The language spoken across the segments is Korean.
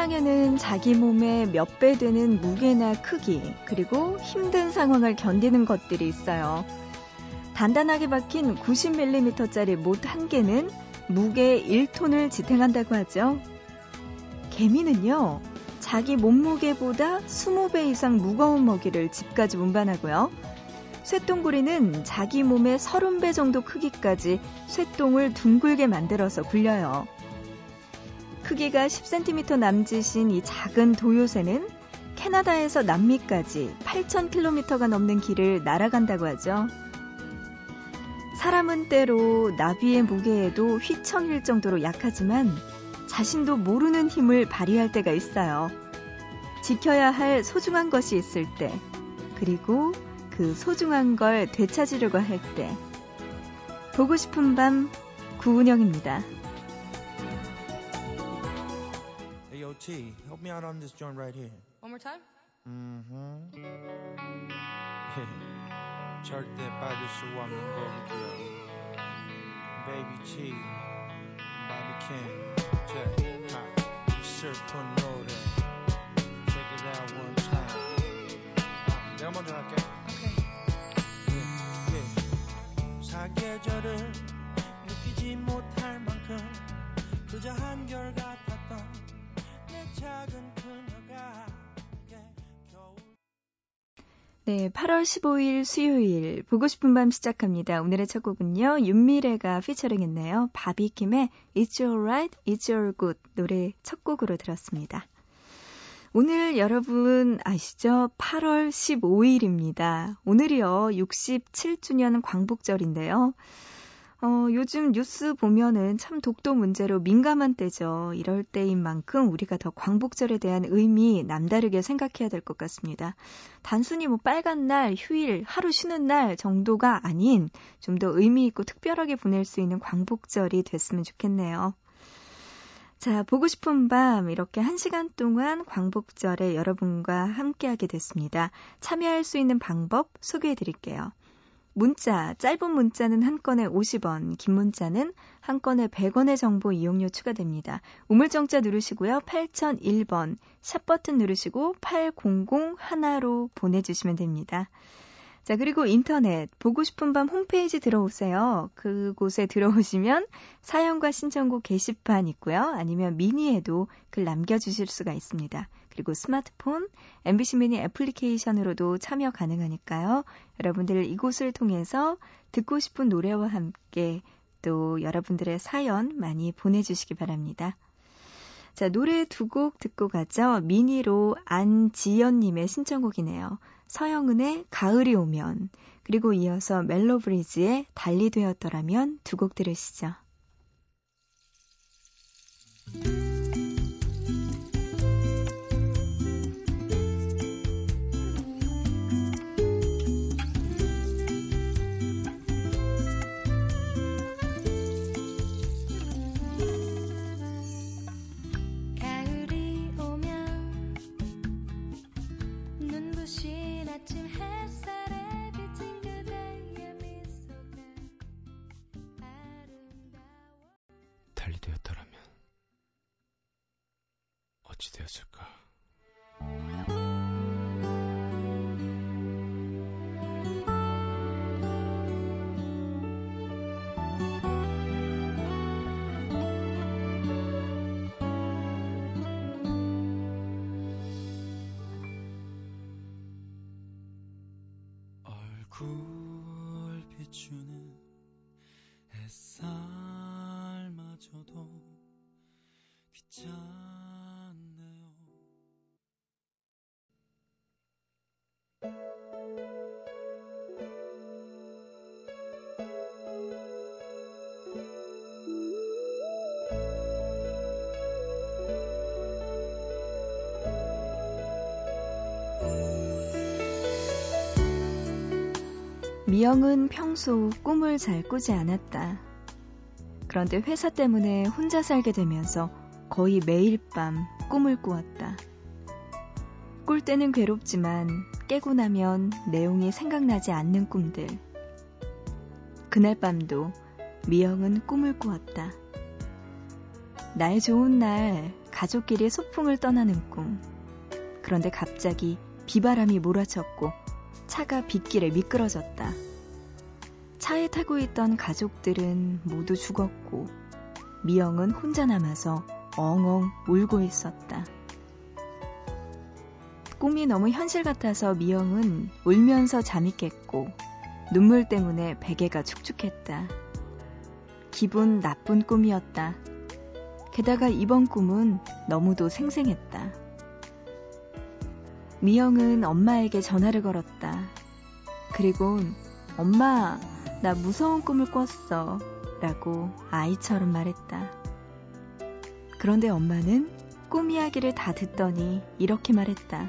세상에는 자기 몸의 몇 배 되는 무게나 크기, 그리고 힘든 상황을 견디는 것들이 있어요. 단단하게 박힌 90mm짜리 못 한 개는 무게 1톤을 지탱한다고 하죠. 개미는요, 자기 몸무게보다 20배 이상 무거운 먹이를 집까지 운반하고요. 쇠똥구리는 자기 몸의 30배 정도 크기까지 쇠똥을 둥글게 만들어서 굴려요. 크기가 10cm 남짓인 이 작은 도요새는 캐나다에서 남미까지 8,000km가 넘는 길을 날아간다고 하죠. 사람은 때로 나비의 무게에도 휘청일 정도로 약하지만 자신도 모르는 힘을 발휘할 때가 있어요. 지켜야 할 소중한 것이 있을 때, 그리고 그 소중한 걸 되찾으려고 할 때. 보고 싶은 밤 구은영입니다. help me out on this joint right here. One more time? Mm-hmm. 절대 빠질 수 없는 곡이고요. Baby T, Bobby King, check, hot, 슬픈 노래. Check it out one time. 아, 내가 먼저 할게. Okay. 예. 사계절을 느끼지 못할 만큼 그저 한결 같 네, 8월 15일 수요일 보고 싶은 밤 시작합니다. 오늘의 첫 곡은요. 윤미래가 피처링했네요. 바비킴의 It's Alright, It's All Good 노래 첫 곡으로 들었습니다. 오늘 여러분 아시죠? 8월 15일입니다. 오늘이요. 67주년 광복절인데요. 어, 요즘 뉴스 보면은 참 독도 문제로 민감한 때죠. 이럴 때인 만큼 우리가 더 광복절에 대한 의미 남다르게 생각해야 될 것 같습니다. 단순히 뭐 빨간 날, 휴일, 하루 쉬는 날 정도가 아닌 좀 더 의미 있고 특별하게 보낼 수 있는 광복절이 됐으면 좋겠네요. 자, 보고 싶은 밤 이렇게 한 시간 동안 광복절에 여러분과 함께하게 됐습니다. 참여할 수 있는 방법 소개해 드릴게요. 문자, 짧은 문자는 한 건에 50원, 긴 문자는 한 건에 100원의 정보 이용료 추가됩니다. 우물정자 누르시고요. 8001번, 샵 버튼 누르시고 8001로 보내주시면 됩니다. 자, 그리고 인터넷, 보고 싶은 밤 홈페이지 들어오세요. 그곳에 들어오시면 사연과 신청곡 게시판 있고요. 아니면 미니에도 글 남겨주실 수가 있습니다. 그리고 스마트폰, MBC 미니 애플리케이션으로도 참여 가능하니까요. 여러분들 이곳을 통해서 듣고 싶은 노래와 함께 또 여러분들의 사연 많이 보내주시기 바랍니다. 자, 노래 두 곡 듣고 가죠. 미니로 안지연님의 신청곡이네요. 서영은의 가을이 오면, 그리고 이어서 멜로브리즈의 달리 되었더라면 두 곡 들으시죠. 되었을까? 얼굴 비추는 햇살마저도 귀찮 미영은 평소 꿈을 잘 꾸지 않았다. 그런데 회사 때문에 혼자 살게 되면서 거의 매일 밤 꿈을 꾸었다. 꿀 때는 괴롭지만 깨고 나면 내용이 생각나지 않는 꿈들. 그날 밤도 미영은 꿈을 꾸었다. 날 좋은 날 가족끼리 소풍을 떠나는 꿈. 그런데 갑자기 비바람이 몰아쳤고 차가 빗길에 미끄러졌다. 차에 타고 있던 가족들은 모두 죽었고 미영은 혼자 남아서 엉엉 울고 있었다. 꿈이 너무 현실 같아서 미영은 울면서 잠이 깼고 눈물 때문에 베개가 축축했다. 기분 나쁜 꿈이었다. 게다가 이번 꿈은 너무도 생생했다. 미영은 엄마에게 전화를 걸었다. 그리고 엄마, 나 무서운 꿈을 꿨어. 라고 아이처럼 말했다. 그런데 엄마는 꿈 이야기를 다 듣더니 이렇게 말했다.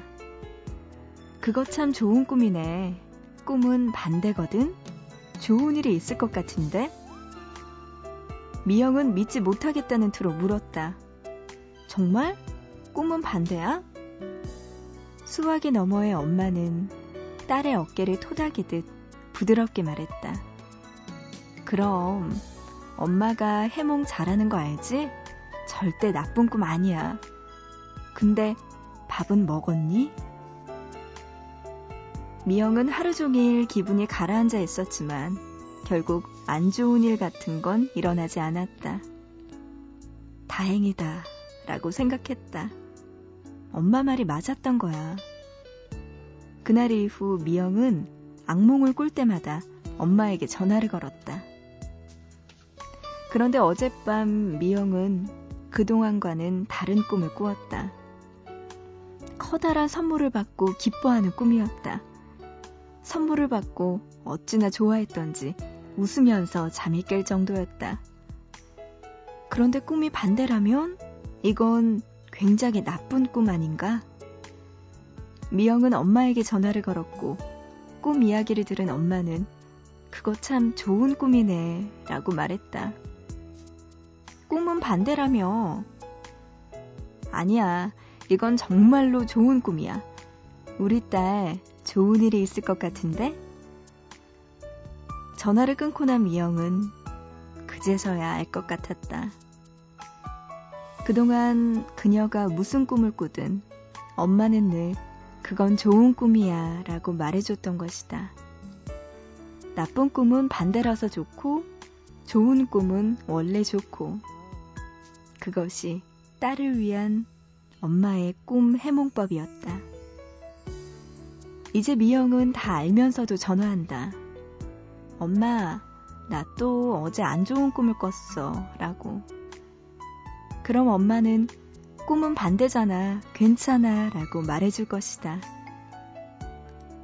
그거 참 좋은 꿈이네. 꿈은 반대거든? 좋은 일이 있을 것 같은데? 미영은 믿지 못하겠다는 투로 물었다. 정말? 꿈은 반대야? 수화기 너머의 엄마는 딸의 어깨를 토닥이듯 부드럽게 말했다. 그럼 엄마가 해몽 잘하는 거 알지? 절대 나쁜 꿈 아니야. 근데 밥은 먹었니? 미영은 하루 종일 기분이 가라앉아 있었지만 결국 안 좋은 일 같은 건 일어나지 않았다. 다행이다 라고 생각했다. 엄마 말이 맞았던 거야. 그날 이후 미영은 악몽을 꿀 때마다 엄마에게 전화를 걸었다. 그런데 어젯밤 미영은 그동안과는 다른 꿈을 꾸었다. 커다란 선물을 받고 기뻐하는 꿈이었다. 선물을 받고 어찌나 좋아했던지 웃으면서 잠이 깰 정도였다. 그런데 꿈이 반대라면 이건 굉장히 나쁜 꿈 아닌가? 미영은 엄마에게 전화를 걸었고 꿈 이야기를 들은 엄마는 그거 참 좋은 꿈이네 라고 말했다. 꿈은 반대라며. 아니야, 이건 정말로 좋은 꿈이야. 우리 딸 좋은 일이 있을 것 같은데? 전화를 끊고 난 미영은 그제서야 알 것 같았다. 그동안 그녀가 무슨 꿈을 꾸든 엄마는 늘 그건 좋은 꿈이야 라고 말해줬던 것이다. 나쁜 꿈은 반대라서 좋고 좋은 꿈은 원래 좋고 그것이 딸을 위한 엄마의 꿈 해몽법이었다. 이제 미영은 다 알면서도 전화한다. 엄마, 나 또 어제 안 좋은 꿈을 꿨어. 라고. 그럼 엄마는 꿈은 반대잖아. 괜찮아. 라고 말해줄 것이다.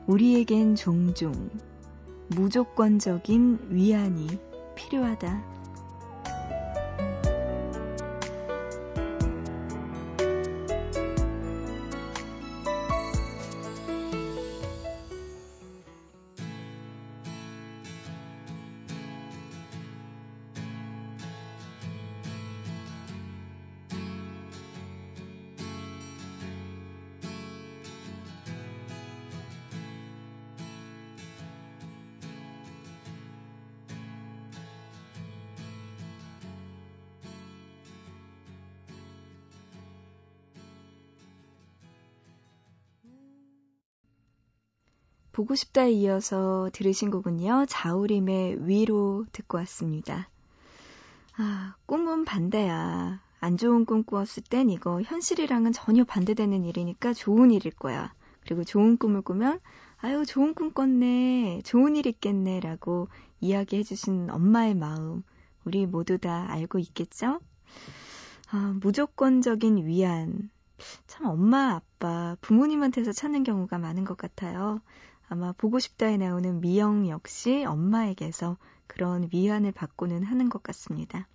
우리에겐 종종 무조건적인 위안이 필요하다. 보고 싶다에 이어서 들으신 곡은요. 자우림의 위로 듣고 왔습니다. 아, 꿈은 반대야. 안 좋은 꿈 꾸었을 땐 이거 현실이랑은 전혀 반대되는 일이니까 좋은 일일 거야. 그리고 좋은 꿈을 꾸면 아유, 좋은 꿈 꿨네. 좋은 일 있겠네. 라고 이야기해 주신 엄마의 마음. 우리 모두 다 알고 있겠죠? 아, 무조건적인 위안. 참 엄마, 아빠, 부모님한테서 찾는 경우가 많은 것 같아요. 아마 보고 싶다에 나오는 미영 역시 엄마에게서 그런 위안을 받고는 하는 것 같습니다.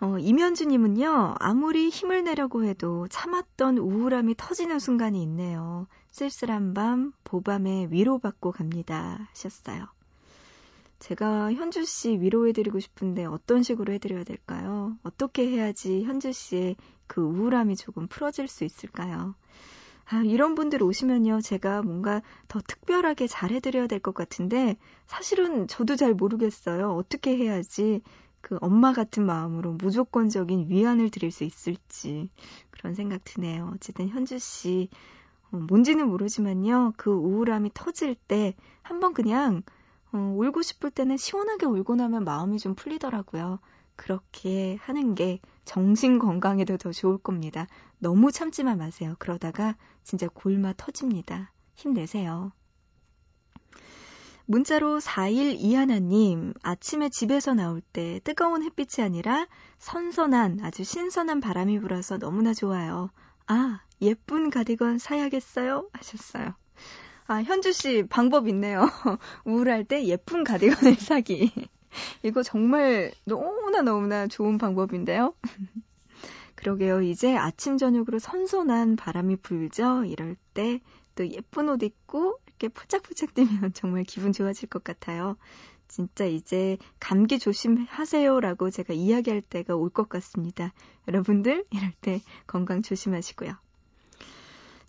어, 이면주님은요, 아무리 힘을 내려고 해도 참았던 우울함이 터지는 순간이 있네요. 쓸쓸한 밤, 보밤에 위로받고 갑니다. 하셨어요. 제가 현주 씨 위로해드리고 싶은데 어떤 식으로 해드려야 될까요? 어떻게 해야지 현주 씨의 그 우울함이 조금 풀어질 수 있을까요? 아, 이런 분들 오시면요, 제가 뭔가 더 특별하게 잘해드려야 될 것 같은데, 사실은 저도 잘 모르겠어요. 어떻게 해야지 그 엄마 같은 마음으로 무조건적인 위안을 드릴 수 있을지 그런 생각 드네요. 어쨌든 현주 씨 어, 뭔지는 모르지만요. 그 우울함이 터질 때 한번 그냥 어, 울고 싶을 때는 시원하게 울고 나면 마음이 좀 풀리더라고요. 그렇게 하는 게 정신 건강에도 더 좋을 겁니다. 너무 참지만 마세요. 그러다가 진짜 골마 터집니다. 힘내세요. 문자로 4일 이하나님, 아침에 집에서 나올 때 뜨거운 햇빛이 아니라 선선한, 아주 신선한 바람이 불어서 너무나 좋아요. 아, 예쁜 가디건 사야겠어요? 하셨어요. 아, 현주 씨, 방법 있네요. 우울할 때 예쁜 가디건을 사기. 이거 정말 너무나 너무나 좋은 방법인데요. 그러게요. 이제 아침, 저녁으로 선선한 바람이 불죠? 이럴 때 또 예쁜 옷 입고 이렇게 푸짝푸짝 뛰면 정말 기분 좋아질 것 같아요. 진짜 이제 감기 조심하세요라고 제가 이야기할 때가 올 것 같습니다. 여러분들 이럴 때 건강 조심하시고요.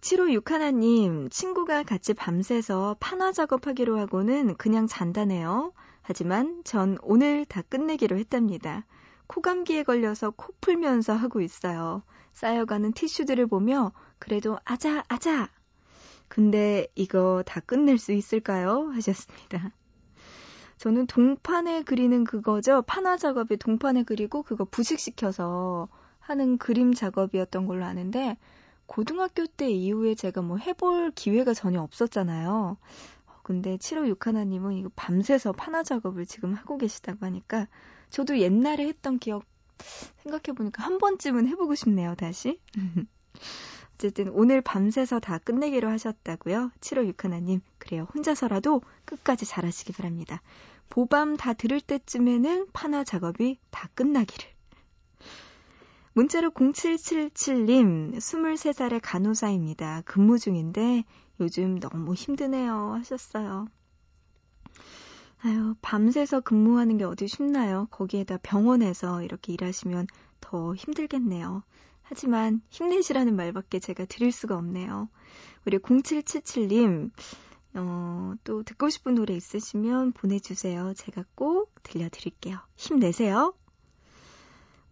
7호6 하나님, 친구가 같이 밤새서 판화 작업하기로 하고는 그냥 잔다네요. 하지만 전 오늘 다 끝내기로 했답니다. 코감기에 걸려서 코 풀면서 하고 있어요. 쌓여가는 티슈들을 보며 그래도 아자, 아자! 근데 이거 다 끝낼 수 있을까요? 하셨습니다. 저는 동판에 그리는 그거죠. 판화 작업에 동판에 그리고 그거 부식시켜서 하는 그림 작업이었던 걸로 아는데 고등학교 때 이후에 제가 뭐 해볼 기회가 전혀 없었잖아요. 근데 7호 6하나님은 이거 밤새서 판화 작업을 지금 하고 계시다고 하니까 저도 옛날에 했던 기억 생각해보니까 한 번쯤은 해보고 싶네요, 다시. 어쨌든 오늘 밤새서 다 끝내기로 하셨다고요. 7호 6하나님. 그래요. 혼자서라도 끝까지 잘하시기 바랍니다. 보밤 다 들을 때쯤에는 판화 작업이 다 끝나기를. 문자로 0777님, 23살의 간호사입니다. 근무 중인데 요즘 너무 힘드네요. 하셨어요. 아유, 밤새서 근무하는 게 어디 쉽나요? 거기에다 병원에서 이렇게 일하시면 더 힘들겠네요. 하지만 힘내시라는 말밖에 제가 드릴 수가 없네요. 우리 0777님, 어, 또 듣고 싶은 노래 있으시면 보내주세요. 제가 꼭 들려드릴게요. 힘내세요.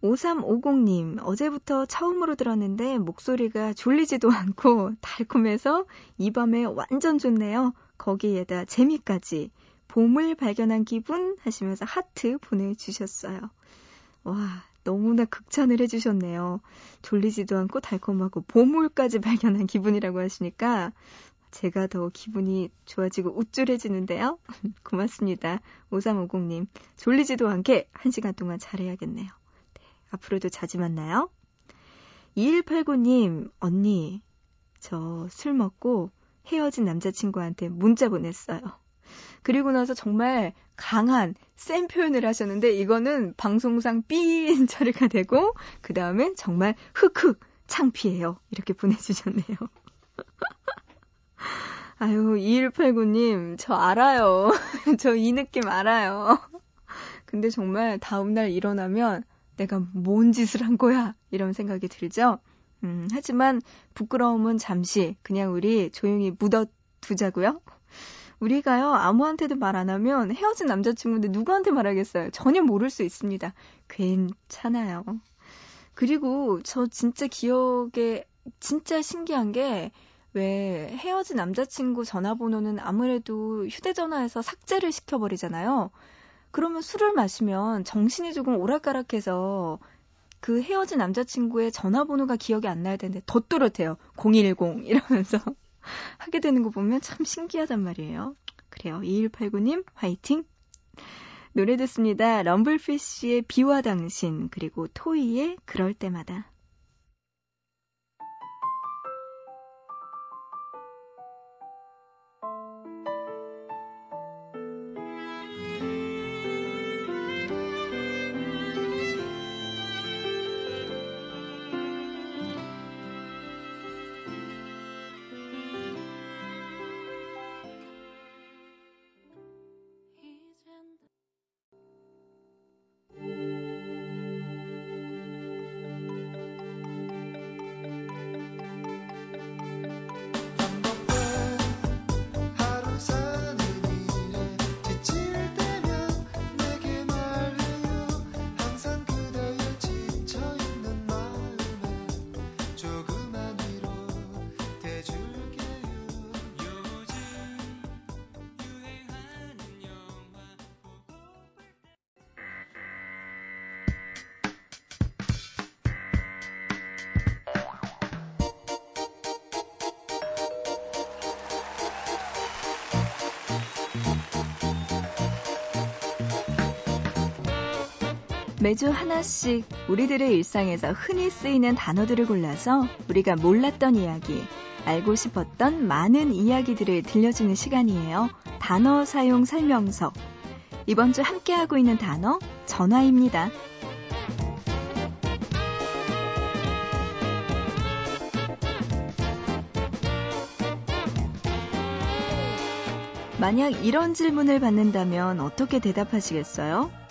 5350님, 어제부터 처음으로 들었는데 목소리가 졸리지도 않고 달콤해서 이 밤에 완전 좋네요. 거기에다 재미까지. 봄을 발견한 기분 하시면서 하트 보내주셨어요. 와, 너무나 극찬을 해주셨네요. 졸리지도 않고 달콤하고 봄물까지 발견한 기분이라고 하시니까 제가 더 기분이 좋아지고 우쭐해지는데요. 고맙습니다. 5350님. 졸리지도 않게 한 시간 동안 잘해야겠네요. 네, 앞으로도 자주 만나요. 2189님, 언니, 저 술 먹고 헤어진 남자친구한테 문자 보냈어요. 그리고 나서 정말 강한 센 표현을 하셨는데 이거는 방송상 삐인 처리가 되고 그 다음엔 정말 흑흑 창피해요. 이렇게 보내주셨네요. 아유 2189님 저 알아요. 저 이 느낌 알아요. 근데 정말 다음날 일어나면 내가 뭔 짓을 한 거야 이런 생각이 들죠. 음, 하지만 부끄러움은 잠시 그냥 우리 조용히 묻어 두자고요. 우리가요, 아무한테도 말 안 하면 헤어진 남자친구인데 누구한테 말하겠어요? 전혀 모를 수 있습니다. 괜찮아요. 그리고 저 진짜 기억에, 진짜 신기한 게, 왜 헤어진 남자친구 전화번호는 아무래도 휴대전화에서 삭제를 시켜버리잖아요. 그러면 술을 마시면 정신이 조금 오락가락해서 그 헤어진 남자친구의 전화번호가 기억이 안 나야 되는데 더 또렷해요. 010 이러면서. 하게 되는 거 보면 참 신기하단 말이에요. 그래요. 2189님, 화이팅! 노래 듣습니다. 럼블피쉬의 비와 당신, 그리고 토이의 그럴 때마다. 매주 하나씩 우리들의 일상에서 흔히 쓰이는 단어들을 골라서 우리가 몰랐던 이야기, 알고 싶었던 많은 이야기들을 들려주는 시간이에요. 단어 사용 설명서. 이번 주 함께하고 있는 단어, 전화입니다. 만약 이런 질문을 받는다면 어떻게 대답하시겠어요?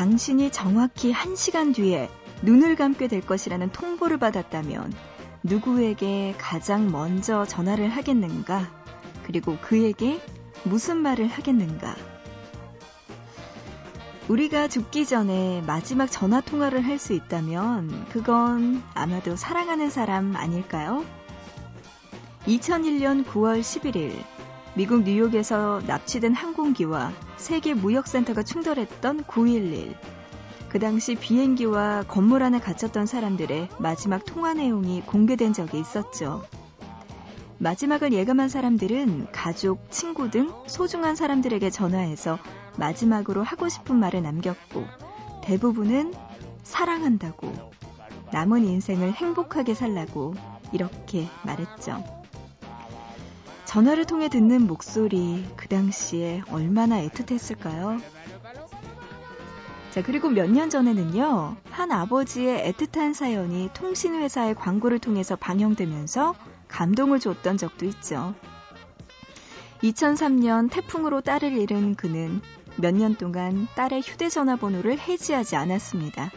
당신이 정확히 1시간 뒤에 눈을 감게 될 것이라는 통보를 받았다면 누구에게 가장 먼저 전화를 하겠는가? 그리고 그에게 무슨 말을 하겠는가? 우리가 죽기 전에 마지막 전화 통화를 할 수 있다면 그건 아마도 사랑하는 사람 아닐까요? 2001년 9월 11일 미국 뉴욕에서 납치된 항공기와 세계 무역센터가 충돌했던 9.11. 그 당시 비행기와 건물 안에 갇혔던 사람들의 마지막 통화 내용이 공개된 적이 있었죠. 마지막을 예감한 사람들은 가족, 친구 등 소중한 사람들에게 전화해서 마지막으로 하고 싶은 말을 남겼고 대부분은 사랑한다고 남은 인생을 행복하게 살라고 이렇게 말했죠. 전화를 통해 듣는 목소리 그 당시에 얼마나 애틋했을까요? 자, 그리고 몇 년 전에는요, 한 아버지의 애틋한 사연이 통신회사의 광고를 통해서 방영되면서 감동을 줬던 적도 있죠. 2003년 태풍으로 딸을 잃은 그는 몇 년 동안 딸의 휴대전화 번호를 해지하지 않았습니다.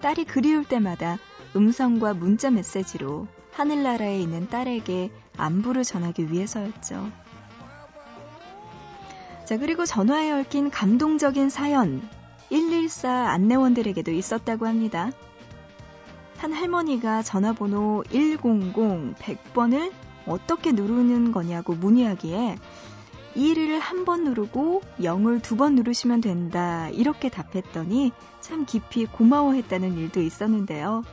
딸이 그리울 때마다 음성과 문자 메시지로 하늘나라에 있는 딸에게 안부를 전하기 위해서였죠. 자, 그리고 전화에 얽힌 감동적인 사연, 114 안내원들에게도 있었다고 합니다. 한 할머니가 전화번호 100, 100번을 어떻게 누르는 거냐고 문의하기에 1을 한 번 누르고 0을 두 번 누르시면 된다. 이렇게 답했더니 참 깊이 고마워했다는 일도 있었는데요.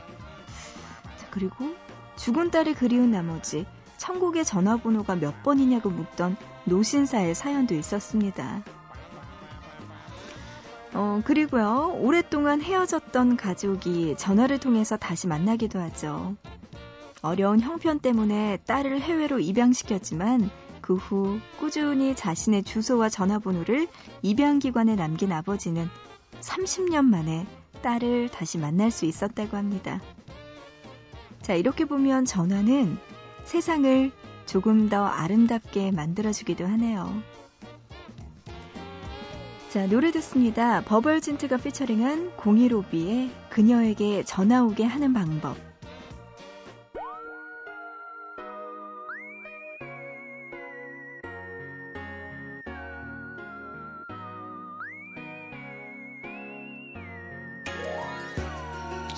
자, 그리고 죽은 딸이 그리운 나머지 천국의 전화번호가 몇 번이냐고 묻던 노신사의 사연도 있었습니다. 어, 그리고요, 오랫동안 헤어졌던 가족이 전화를 통해서 다시 만나기도 하죠. 어려운 형편 때문에 딸을 해외로 입양시켰지만 그 후 꾸준히 자신의 주소와 전화번호를 입양기관에 남긴 아버지는 30년 만에 딸을 다시 만날 수 있었다고 합니다. 자, 이렇게 보면 전화는 세상을 조금 더 아름답게 만들어주기도 하네요. 자, 노래 듣습니다. 버벌진트가 피처링한 015B의 그녀에게 전화 오게 하는 방법.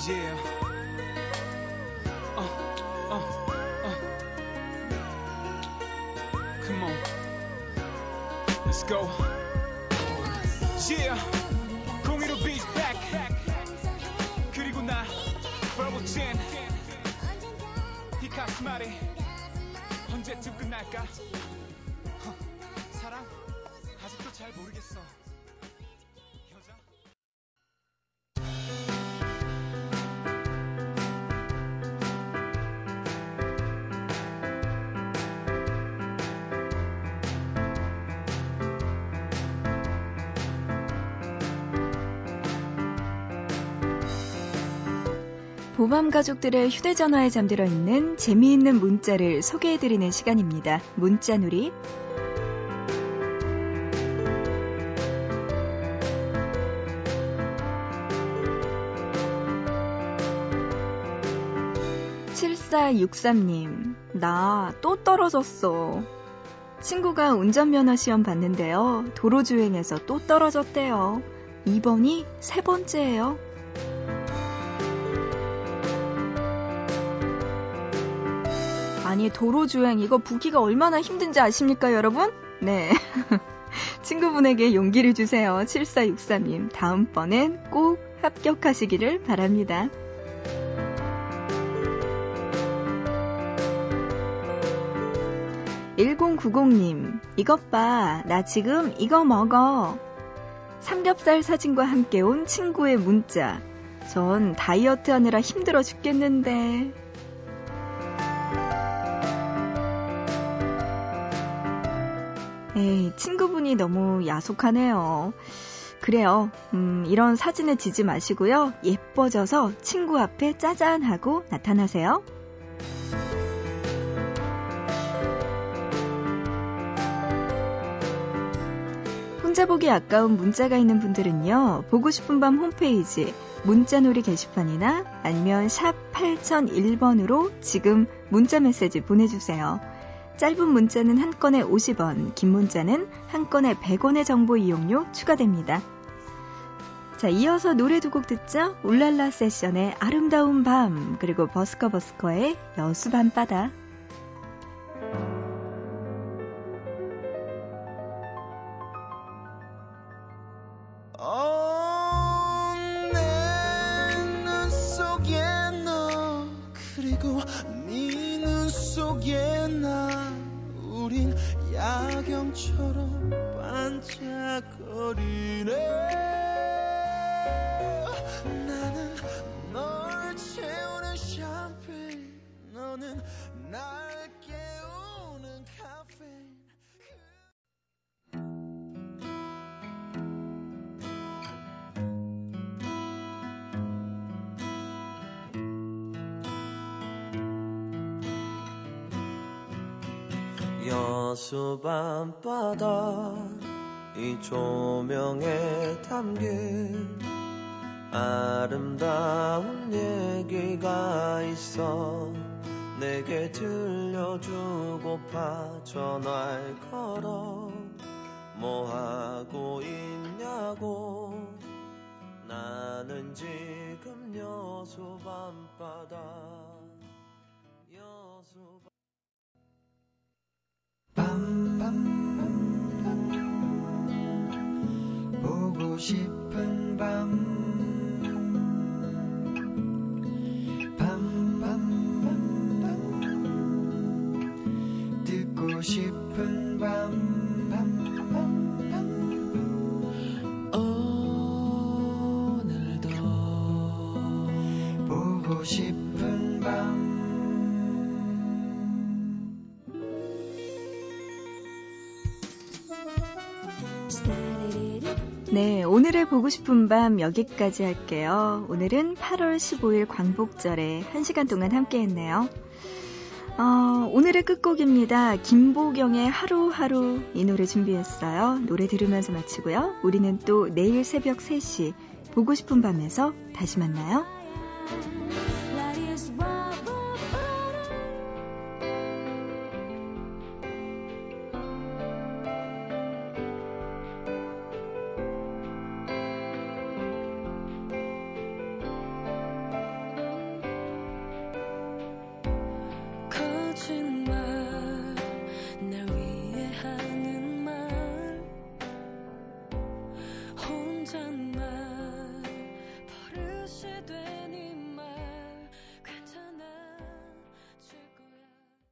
Yeah. Uh, uh, Go. Yeah. 015 B's back. 그리고 나 Verbal Chin. 이 가슴 아래 언제쯤 끝날까? 허, 사랑 아직도 잘 모르겠어. 보밤 가족들의 휴대전화에 잠들어 있는 재미있는 문자를 소개해드리는 시간입니다. 문자놀이. (7463님) 나 또 떨어졌어 친구가 운전면허 시험 봤는데요 도로주행에서 또 떨어졌대요 이번이 세 번째예요 아니 도로주행 이거 보기가 얼마나 힘든지 아십니까 여러분? 네. 친구분에게 용기를 주세요. 7463님. 다음번엔 꼭 합격하시기를 바랍니다. 1090님, 이것 봐. 나 지금 이거 먹어. 삼겹살 사진과 함께 온 친구의 문자. 전 다이어트 하느라 힘들어 죽겠는데. 에이, 친구분이 너무 야속하네요. 그래요. 음, 이런 사진에 지지 마시고요. 예뻐져서 친구 앞에 짜잔 하고 나타나세요. 혼자 보기 아까운 문자가 있는 분들은요. 보고 싶은 밤 홈페이지 문자놀이 게시판이나 아니면 샵 8001번으로 지금 문자 메시지 보내주세요. 짧은 문자는 한 건에 50원, 긴 문자는 한 건에 100원의 정보 이용료 추가됩니다. 자, 이어서 노래 두 곡 듣죠? 울랄라 세션의 아름다운 밤, 그리고 버스커 버스커의 여수 밤바다. 날 깨우는 카페인 여수 밤바다 이 조명에 담긴 아름다운 얘기가 있어 내게 들려주고파 전화를 걸어 뭐 하고 있냐고. 나는 지금 여수 밤바다. 여수 밤. 밤밤 보고 싶 보고 싶은 밤 여기까지 할게요. 오늘은 8월 15일 광복절에 1시간 동안 함께 했네요. 어, 오늘의 끝곡입니다. 김보경의 하루하루 이 노래 준비했어요. 노래 들으면서 마치고요. 우리는 또 내일 새벽 3시 보고 싶은 밤에서 다시 만나요.